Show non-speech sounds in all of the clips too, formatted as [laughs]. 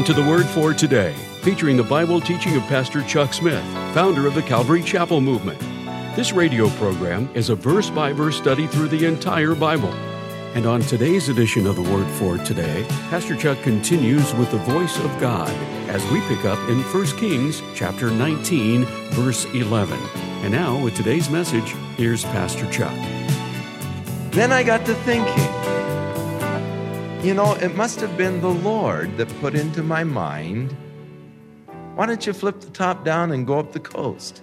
Welcome to the Word for Today, featuring the Bible teaching of Pastor Chuck Smith, founder of the Calvary Chapel Movement. This radio program is a verse by verse study through the entire Bible. And on today's edition of the Word for Today, Pastor Chuck continues with the voice of God as we pick up in 1 Kings chapter 19, verse 11. And now, with today's message, here's Pastor Chuck. Then I got to thinking, you know, it must have been the Lord that put into my mind, why don't you flip the top down and go up the coast?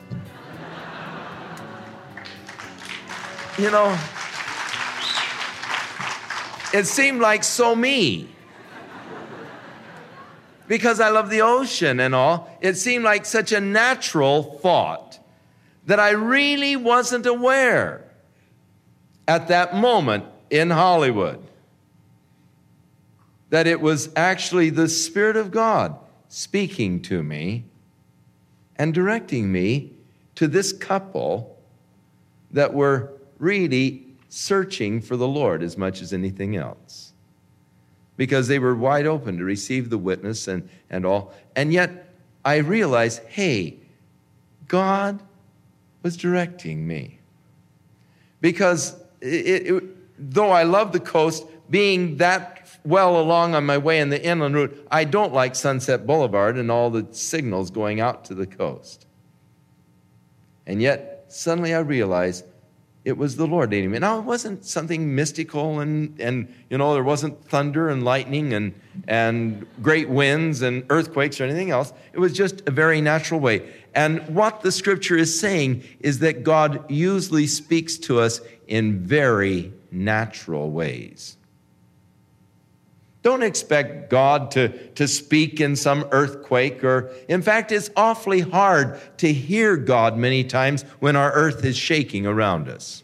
you know, it seemed like so me. Because I love the ocean and all, it seemed like such a natural thought that I really wasn't aware at that moment in Hollywood that it was actually the Spirit of God speaking to me and directing me to this couple that were really searching for the Lord as much as anything else. Because they were wide open to receive the witness and, and all. And yet I realized hey, God was directing me. Because it, it, though I love the coast, being that well along on my way in the inland route, I don't like Sunset Boulevard and all the signals going out to the coast. And yet, suddenly I realized it was the Lord leading me. Now, it wasn't something mystical and, and you know, there wasn't thunder and lightning and, and great winds and earthquakes or anything else. It was just a very natural way. And what the scripture is saying is that God usually speaks to us in very natural ways. Don't expect God to, to speak in some earthquake or, in fact, it's awfully hard to hear God many times when our earth is shaking around us.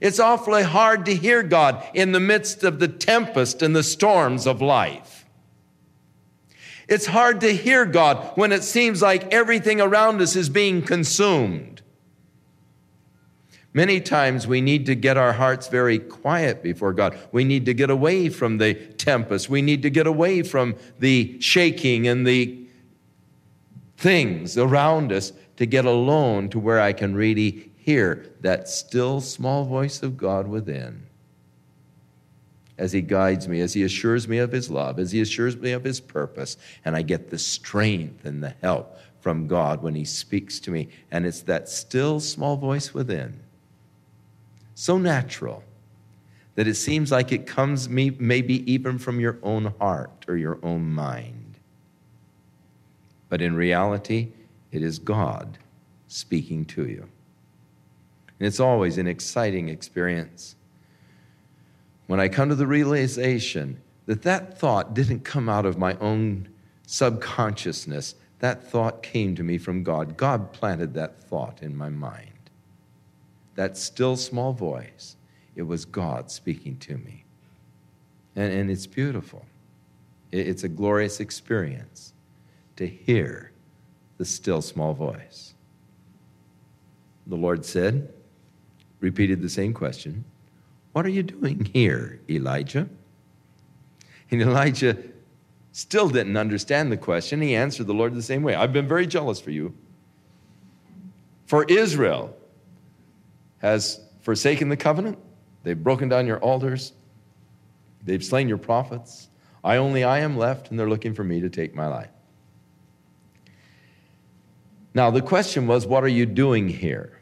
It's awfully hard to hear God in the midst of the tempest and the storms of life. It's hard to hear God when it seems like everything around us is being consumed. Many times we need to get our hearts very quiet before God. We need to get away from the tempest. We need to get away from the shaking and the things around us to get alone to where I can really hear that still small voice of God within. As He guides me, as He assures me of His love, as He assures me of His purpose, and I get the strength and the help from God when He speaks to me. And it's that still small voice within so natural that it seems like it comes maybe even from your own heart or your own mind. But in reality, it is God speaking to you. And it's always an exciting experience. When I come to the realization that that thought didn't come out of my own subconsciousness, that thought came to me from God. God planted that thought in my mind that still small voice, it was God speaking to me. And, and it's beautiful. It, it's a glorious experience to hear the still small voice. The Lord said, repeated the same question What are you doing here, Elijah? And Elijah still didn't understand the question. He answered the Lord the same way I've been very jealous for you. For Israel has forsaken the covenant. They've broken down your altars. They've slain your prophets. I only I am left, and they're looking for me to take my life. Now, the question was, what are you doing here?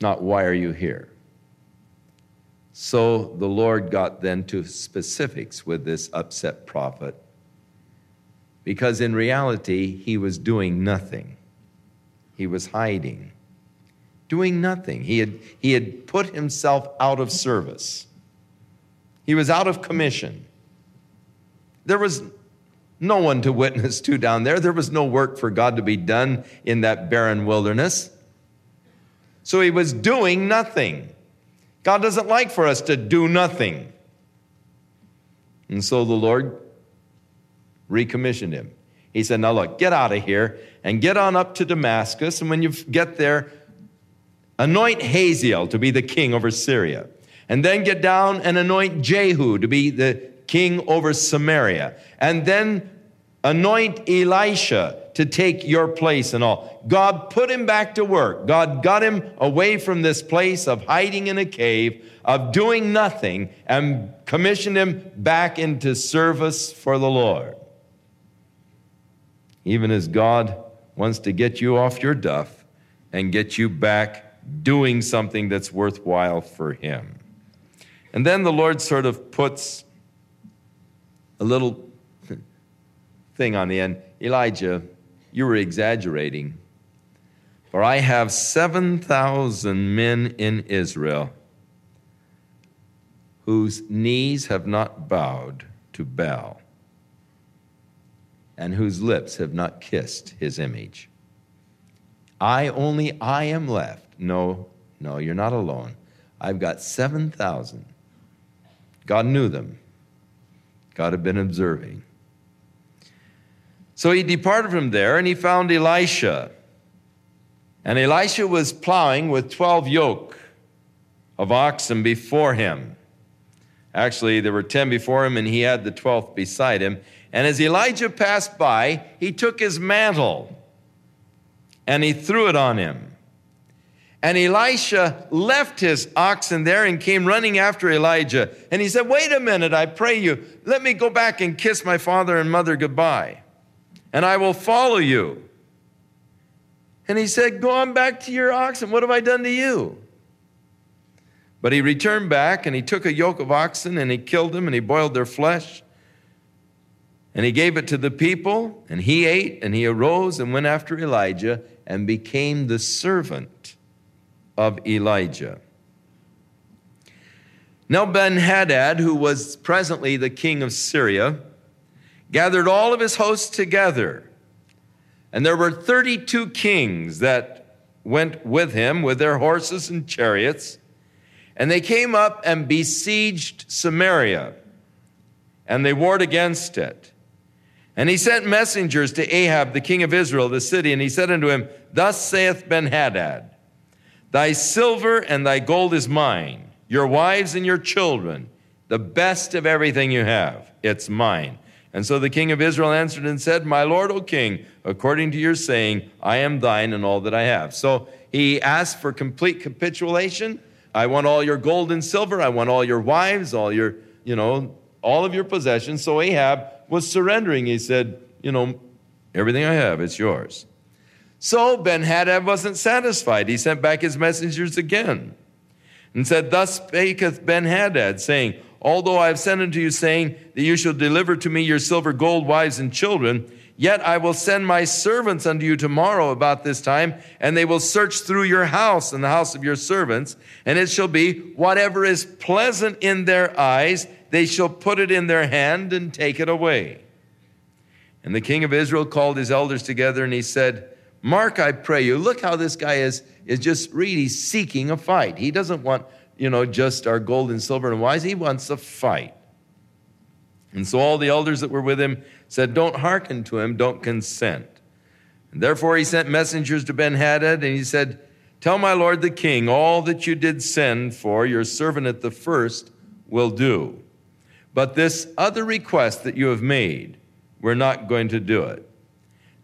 Not why are you here? So the Lord got then to specifics with this upset prophet because in reality, he was doing nothing, he was hiding doing nothing. He had, he had put himself out of service, he was out of commission. There was no one to witness to down there. There was no work for God to be done in that barren wilderness. So he was doing nothing. God doesn't like for us to do nothing. And so the Lord recommissioned him. He said, Now look, get out of here and get on up to Damascus. And when you get there, anoint Hazael to be the king over Syria, and then get down and anoint Jehu to be the king over Samaria. And then anoint Elisha to take your place and all. God put him back to work. God got him away from this place of hiding in a cave, of doing nothing, and commissioned him back into service for the Lord. Even as God wants to get you off your duff and get you back doing something that's worthwhile for Him. And then the Lord sort of puts a little thing on the end Elijah, you were exaggerating. For I have 7,000 men in Israel whose knees have not bowed to Baal and whose lips have not kissed his image. I only I am left. No, no, you're not alone. I've got 7,000. God knew them. God had been observing. So he departed from there and he found Elisha. And Elisha was plowing with 12 yoke of oxen before him. Actually, there were 10 before him, and he had the 12th beside him. And as Elijah passed by, he took his mantle and he threw it on him. And Elisha left his oxen there and came running after Elijah. And he said, Wait a minute, I pray you, let me go back and kiss my father and mother goodbye, and I will follow you. And he said, Go on back to your oxen. What have I done to you? But he returned back and he took a yoke of oxen and he killed them and he boiled their flesh and he gave it to the people, and he ate, and he arose and went after Elijah and became the servant of Elijah. Now, Ben Hadad, who was presently the king of Syria, gathered all of his hosts together. And there were 32 kings that went with him with their horses and chariots. And they came up and besieged Samaria, and they warred against it. And he sent messengers to Ahab, the king of Israel, the city, and he said unto him, Thus saith Benhadad, Thy silver and thy gold is mine, your wives and your children, the best of everything you have, it's mine. And so the king of Israel answered and said, My lord, O king, according to your saying, I am thine and all that I have. So he asked for complete capitulation. I want all your gold and silver. I want all your wives, all your, you know, all of your possessions. So Ahab was surrendering. He said, You know, everything I have, it's yours. So Ben Hadad wasn't satisfied. He sent back his messengers again and said, Thus spaketh Ben Hadad, saying, Although I have sent unto you, saying that you shall deliver to me your silver, gold, wives, and children, yet I will send my servants unto you tomorrow about this time, and they will search through your house and the house of your servants, and it shall be whatever is pleasant in their eyes, they shall put it in their hand and take it away. And the king of Israel called his elders together and he said, Mark, I pray you, look how this guy is, is just really seeking a fight. He doesn't want, you know, just our gold and silver and wise. He wants a fight. And so all the elders that were with him said, Don't hearken to him, don't consent. And therefore he sent messengers to Ben Hadad and he said, Tell my lord the king all that you did send for, your servant at the first will do. But this other request that you have made, we're not going to do it.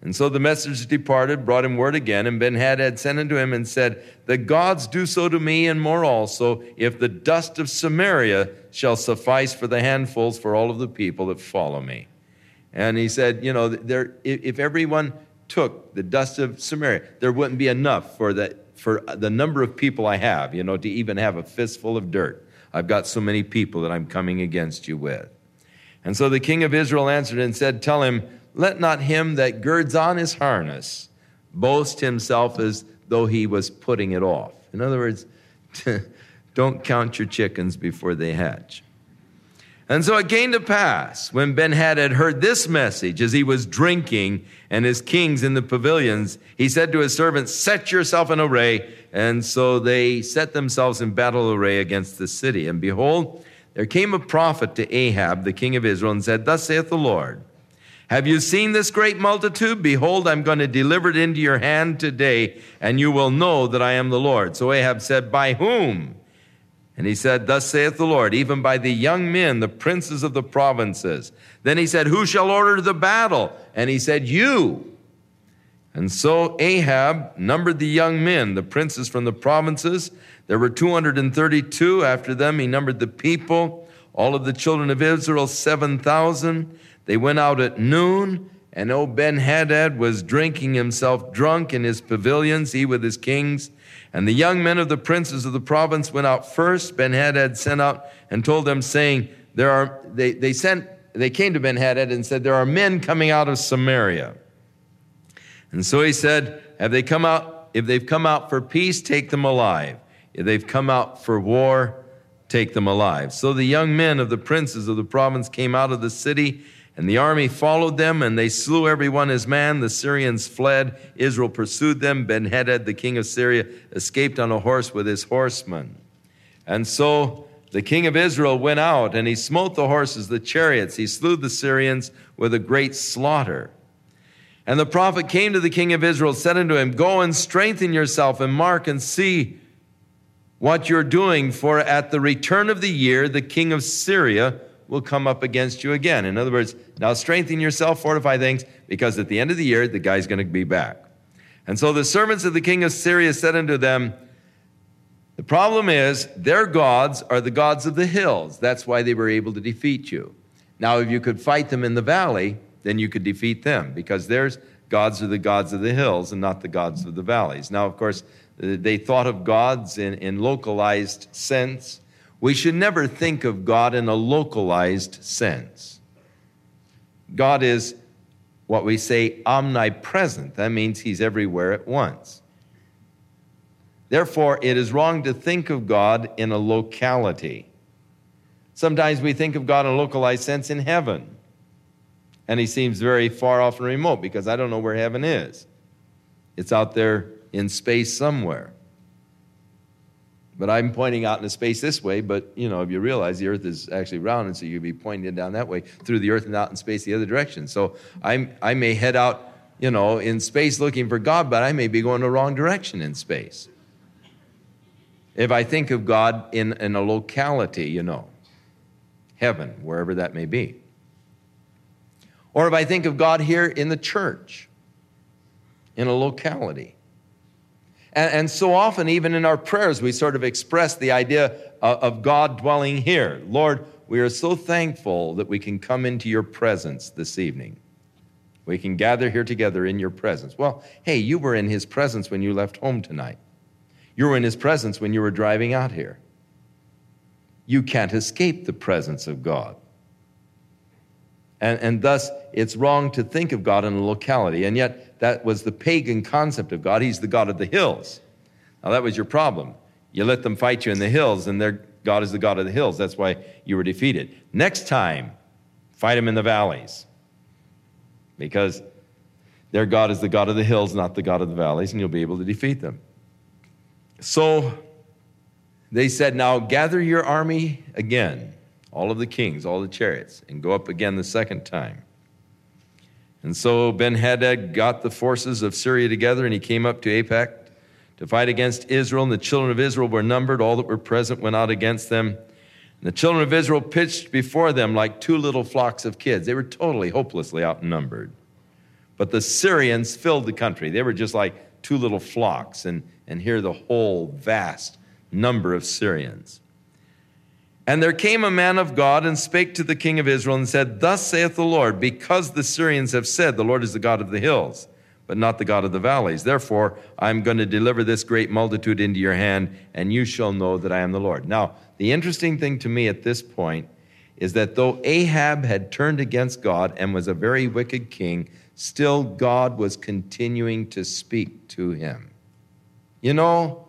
And so the messengers departed, brought him word again, and Ben Hadad sent unto him and said, The gods do so to me and more also, if the dust of Samaria shall suffice for the handfuls for all of the people that follow me. And he said, You know, there, if everyone took the dust of Samaria, there wouldn't be enough for the, for the number of people I have, you know, to even have a fistful of dirt. I've got so many people that I'm coming against you with. And so the king of Israel answered and said, Tell him, let not him that girds on his harness boast himself as though he was putting it off. In other words, [laughs] don't count your chickens before they hatch. And so it came to pass when Ben Hadad heard this message as he was drinking and his kings in the pavilions, he said to his servants, Set yourself in array. And so they set themselves in battle array against the city. And behold, there came a prophet to Ahab, the king of Israel, and said, Thus saith the Lord, Have you seen this great multitude? Behold, I'm going to deliver it into your hand today, and you will know that I am the Lord. So Ahab said, By whom? And he said, Thus saith the Lord, even by the young men, the princes of the provinces. Then he said, Who shall order the battle? And he said, You. And so Ahab numbered the young men, the princes from the provinces. There were 232. After them, he numbered the people, all of the children of Israel, 7,000. They went out at noon, and O Ben Hadad was drinking himself drunk in his pavilions, he with his kings. And the young men of the princes of the province went out first. Ben Hadad sent out and told them, saying, There are they, they sent they came to Ben Hadad and said, There are men coming out of Samaria. And so he said, Have they come out? If they've come out for peace, take them alive. If they've come out for war, take them alive. So the young men of the princes of the province came out of the city, and the army followed them, and they slew every one his man. The Syrians fled. Israel pursued them. Ben Hadad, the king of Syria, escaped on a horse with his horsemen. And so the king of Israel went out, and he smote the horses, the chariots. He slew the Syrians with a great slaughter. And the prophet came to the king of Israel, said unto him, Go and strengthen yourself, and mark and see what you're doing, for at the return of the year, the king of Syria will come up against you again. In other words, now strengthen yourself, fortify things, because at the end of the year, the guy's going to be back. And so the servants of the king of Syria said unto them, The problem is, their gods are the gods of the hills. That's why they were able to defeat you. Now, if you could fight them in the valley, then you could defeat them because their gods are the gods of the hills and not the gods of the valleys. Now, of course, they thought of gods in, in localized sense. We should never think of God in a localized sense. God is what we say omnipresent. That means he's everywhere at once. Therefore, it is wrong to think of God in a locality. Sometimes we think of God in a localized sense in heaven and he seems very far off and remote because I don't know where heaven is. It's out there in space somewhere. But I'm pointing out into space this way, but you know, if you realize the earth is actually round, and so you'd be pointing it down that way through the earth and out in space the other direction. So I'm, I may head out, you know, in space looking for God, but I may be going the wrong direction in space. If I think of God in, in a locality, you know, heaven, wherever that may be. Or if I think of God here in the church, in a locality. And, and so often, even in our prayers, we sort of express the idea of, of God dwelling here. Lord, we are so thankful that we can come into your presence this evening. We can gather here together in your presence. Well, hey, you were in his presence when you left home tonight. You were in his presence when you were driving out here. You can't escape the presence of God. And, and thus, it's wrong to think of God in a locality. And yet, that was the pagan concept of God. He's the God of the hills. Now, that was your problem. You let them fight you in the hills, and their God is the God of the hills. That's why you were defeated. Next time, fight them in the valleys. Because their God is the God of the hills, not the God of the valleys, and you'll be able to defeat them. So they said, Now gather your army again all of the kings, all the chariots, and go up again the second time. And so Ben Hadad got the forces of Syria together, and he came up to Aphek to fight against Israel. And the children of Israel were numbered. All that were present went out against them. And the children of Israel pitched before them like two little flocks of kids. They were totally, hopelessly outnumbered. But the Syrians filled the country. They were just like two little flocks. And, and here the whole vast number of Syrians. And there came a man of God and spake to the king of Israel and said, Thus saith the Lord, because the Syrians have said, The Lord is the God of the hills, but not the God of the valleys. Therefore, I'm going to deliver this great multitude into your hand, and you shall know that I am the Lord. Now, the interesting thing to me at this point is that though Ahab had turned against God and was a very wicked king, still God was continuing to speak to him. You know,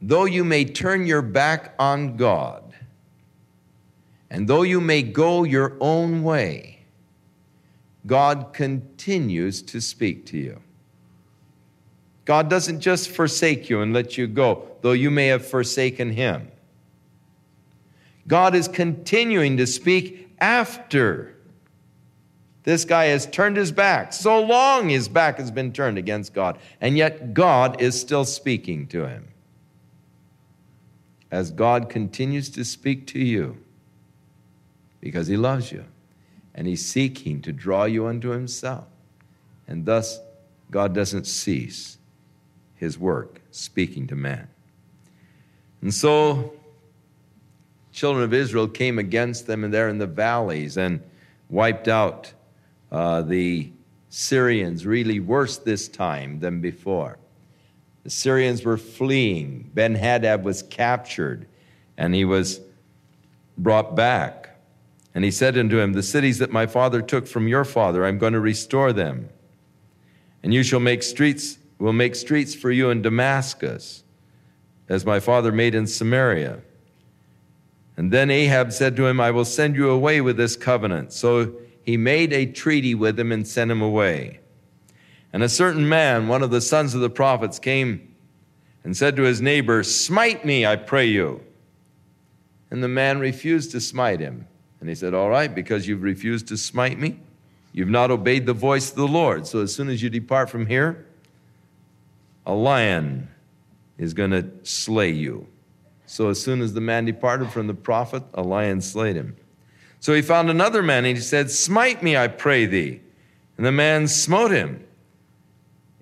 though you may turn your back on God, and though you may go your own way, God continues to speak to you. God doesn't just forsake you and let you go, though you may have forsaken him. God is continuing to speak after this guy has turned his back. So long his back has been turned against God, and yet God is still speaking to him. as God continues to speak to you because He loves you and He's seeking to draw you unto Himself. And thus, God doesn't cease His work speaking to man. And so, children of Israel came against them and there in the valleys and wiped out uh, the Syrians really worse this time than before. The Syrians were fleeing. Ben Hadad was captured and he was brought back. And he said unto him, The cities that my father took from your father, I'm going to restore them. And you shall make streets, will make streets for you in Damascus, as my father made in Samaria. And then Ahab said to him, I will send you away with this covenant. So he made a treaty with him and sent him away. And a certain man, one of the sons of the prophets, came and said to his neighbor, Smite me, I pray you. And the man refused to smite him. And he said, All right, because you've refused to smite me, you've not obeyed the voice of the Lord. So as soon as you depart from here, a lion is going to slay you. So as soon as the man departed from the prophet, a lion slayed him. So he found another man and he said, Smite me, I pray thee. And the man smote him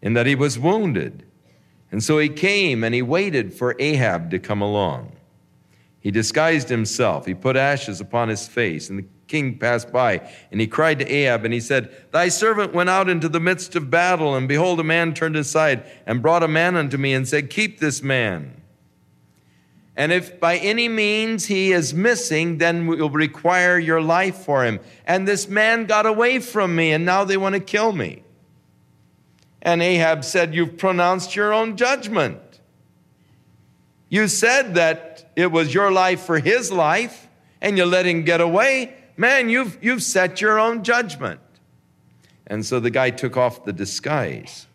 in that he was wounded. And so he came and he waited for Ahab to come along. He disguised himself. He put ashes upon his face. And the king passed by, and he cried to Ahab, and he said, Thy servant went out into the midst of battle, and behold, a man turned aside and brought a man unto me, and said, Keep this man. And if by any means he is missing, then we'll require your life for him. And this man got away from me, and now they want to kill me. And Ahab said, You've pronounced your own judgment. You said that it was your life for his life, and you let him get away. Man, you've, you've set your own judgment. And so the guy took off the disguise.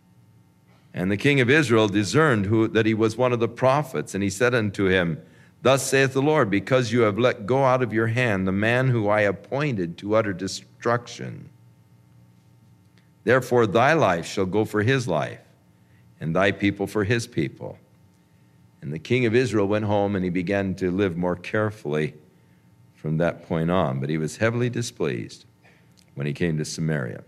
And the king of Israel discerned who, that he was one of the prophets, and he said unto him, Thus saith the Lord, because you have let go out of your hand the man who I appointed to utter destruction Therefore, thy life shall go for his life, and thy people for his people. And the king of Israel went home and he began to live more carefully from that point on. But he was heavily displeased when he came to Samaria.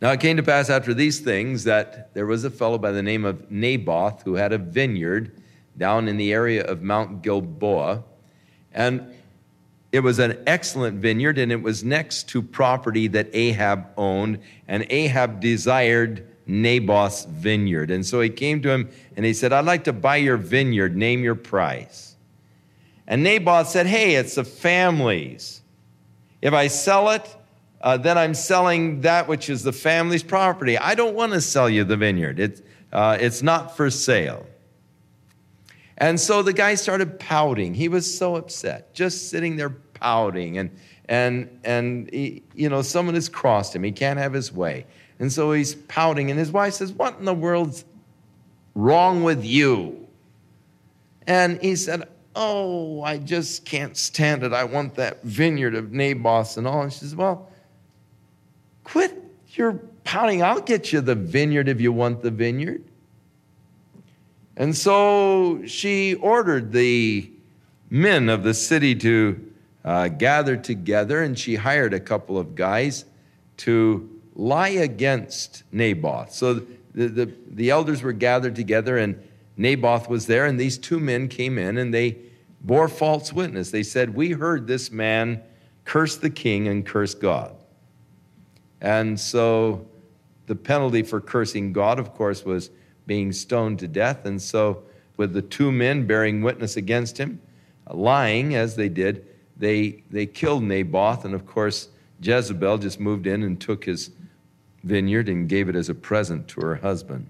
Now it came to pass after these things that there was a fellow by the name of Naboth who had a vineyard down in the area of Mount Gilboa. And it was an excellent vineyard, and it was next to property that Ahab owned, and Ahab desired Naboth's vineyard. And so he came to him and he said, I'd like to buy your vineyard, name your price. And Naboth said, Hey, it's the family's. If I sell it, uh, then I'm selling that which is the family's property. I don't want to sell you the vineyard, it's, uh, it's not for sale. And so the guy started pouting. He was so upset, just sitting there pouting. And, and, and he, you know, someone has crossed him. He can't have his way. And so he's pouting. And his wife says, What in the world's wrong with you? And he said, Oh, I just can't stand it. I want that vineyard of Naboth and all. And she says, Well, quit your pouting. I'll get you the vineyard if you want the vineyard. And so she ordered the men of the city to uh, gather together, and she hired a couple of guys to lie against Naboth. So the, the, the elders were gathered together, and Naboth was there, and these two men came in and they bore false witness. They said, We heard this man curse the king and curse God. And so the penalty for cursing God, of course, was being stoned to death. And so, with the two men bearing witness against him, uh, lying as they did, they, they killed Naboth. And of course, Jezebel just moved in and took his vineyard and gave it as a present to her husband.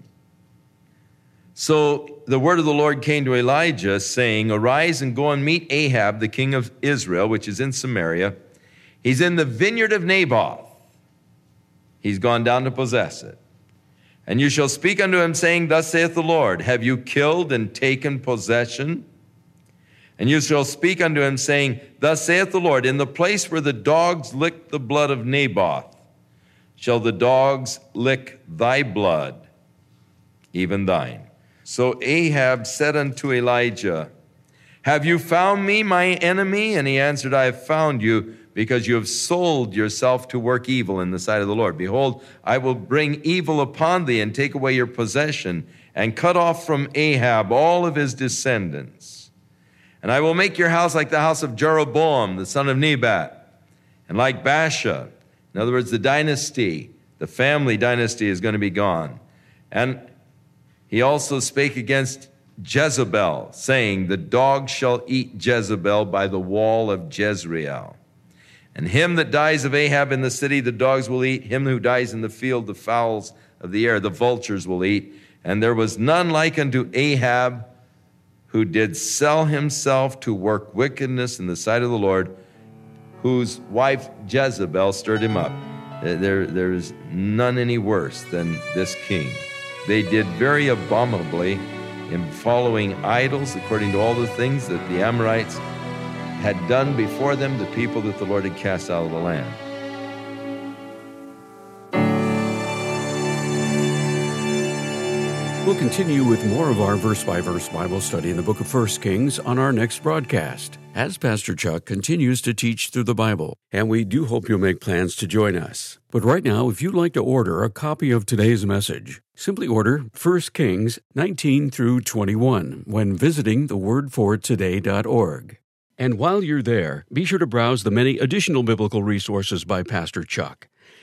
So the word of the Lord came to Elijah, saying, Arise and go and meet Ahab, the king of Israel, which is in Samaria. He's in the vineyard of Naboth. He's gone down to possess it. And you shall speak unto him, saying, Thus saith the Lord, Have you killed and taken possession? And you shall speak unto him, saying, Thus saith the Lord, In the place where the dogs licked the blood of Naboth, shall the dogs lick thy blood, even thine. So Ahab said unto Elijah, Have you found me, my enemy? And he answered, I have found you because you have sold yourself to work evil in the sight of the Lord. Behold, I will bring evil upon thee and take away your possession and cut off from Ahab all of his descendants. And I will make your house like the house of Jeroboam, the son of Nebat, and like Baasha. In other words, the dynasty, the family dynasty is going to be gone. And he also spake against Jezebel, saying, The dog shall eat Jezebel by the wall of Jezreel. And him that dies of Ahab in the city, the dogs will eat. Him who dies in the field, the fowls of the air, the vultures will eat. And there was none like unto Ahab who did sell himself to work wickedness in the sight of the Lord, whose wife Jezebel stirred him up. Eh, there, there's none any worse than this king. They did very abominably in following idols, according to all the things that the Amorites had done before them the people that the Lord had cast out of the land. We'll continue with more of our verse by verse Bible study in the book of 1 Kings on our next broadcast as Pastor Chuck continues to teach through the Bible. And we do hope you'll make plans to join us. But right now, if you'd like to order a copy of today's message, simply order 1 Kings 19 through 21 when visiting thewordfortoday.org. And while you're there, be sure to browse the many additional biblical resources by Pastor Chuck.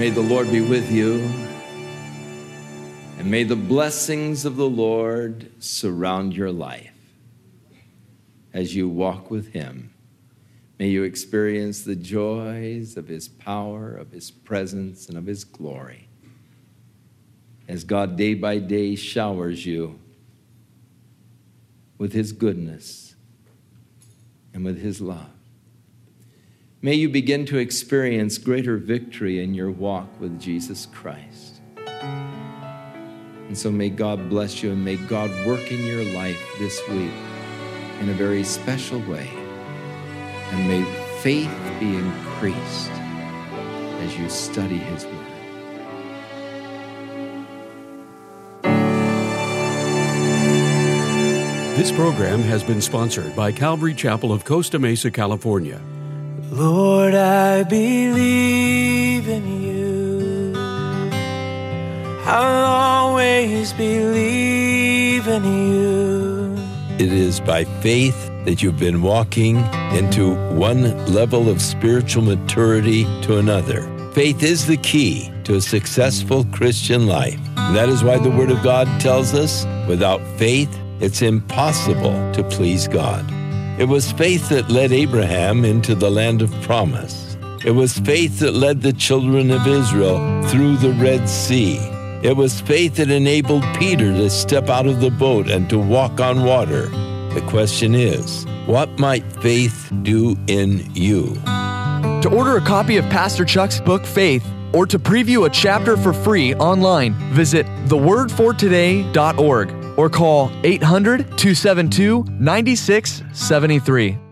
May the Lord be with you, and may the blessings of the Lord surround your life as you walk with Him. May you experience the joys of His power, of His presence, and of His glory as God day by day showers you with His goodness and with His love. May you begin to experience greater victory in your walk with Jesus Christ. And so may God bless you and may God work in your life this week in a very special way. And may faith be increased as you study His Word. This program has been sponsored by Calvary Chapel of Costa Mesa, California. Lord, I believe in you. I'll always believe in you. It is by faith that you've been walking into one level of spiritual maturity to another. Faith is the key to a successful Christian life. And that is why the Word of God tells us without faith, it's impossible to please God. It was faith that led Abraham into the land of promise. It was faith that led the children of Israel through the Red Sea. It was faith that enabled Peter to step out of the boat and to walk on water. The question is, what might faith do in you? To order a copy of Pastor Chuck's book, Faith, or to preview a chapter for free online, visit thewordfortoday.org or call 800 272 9673.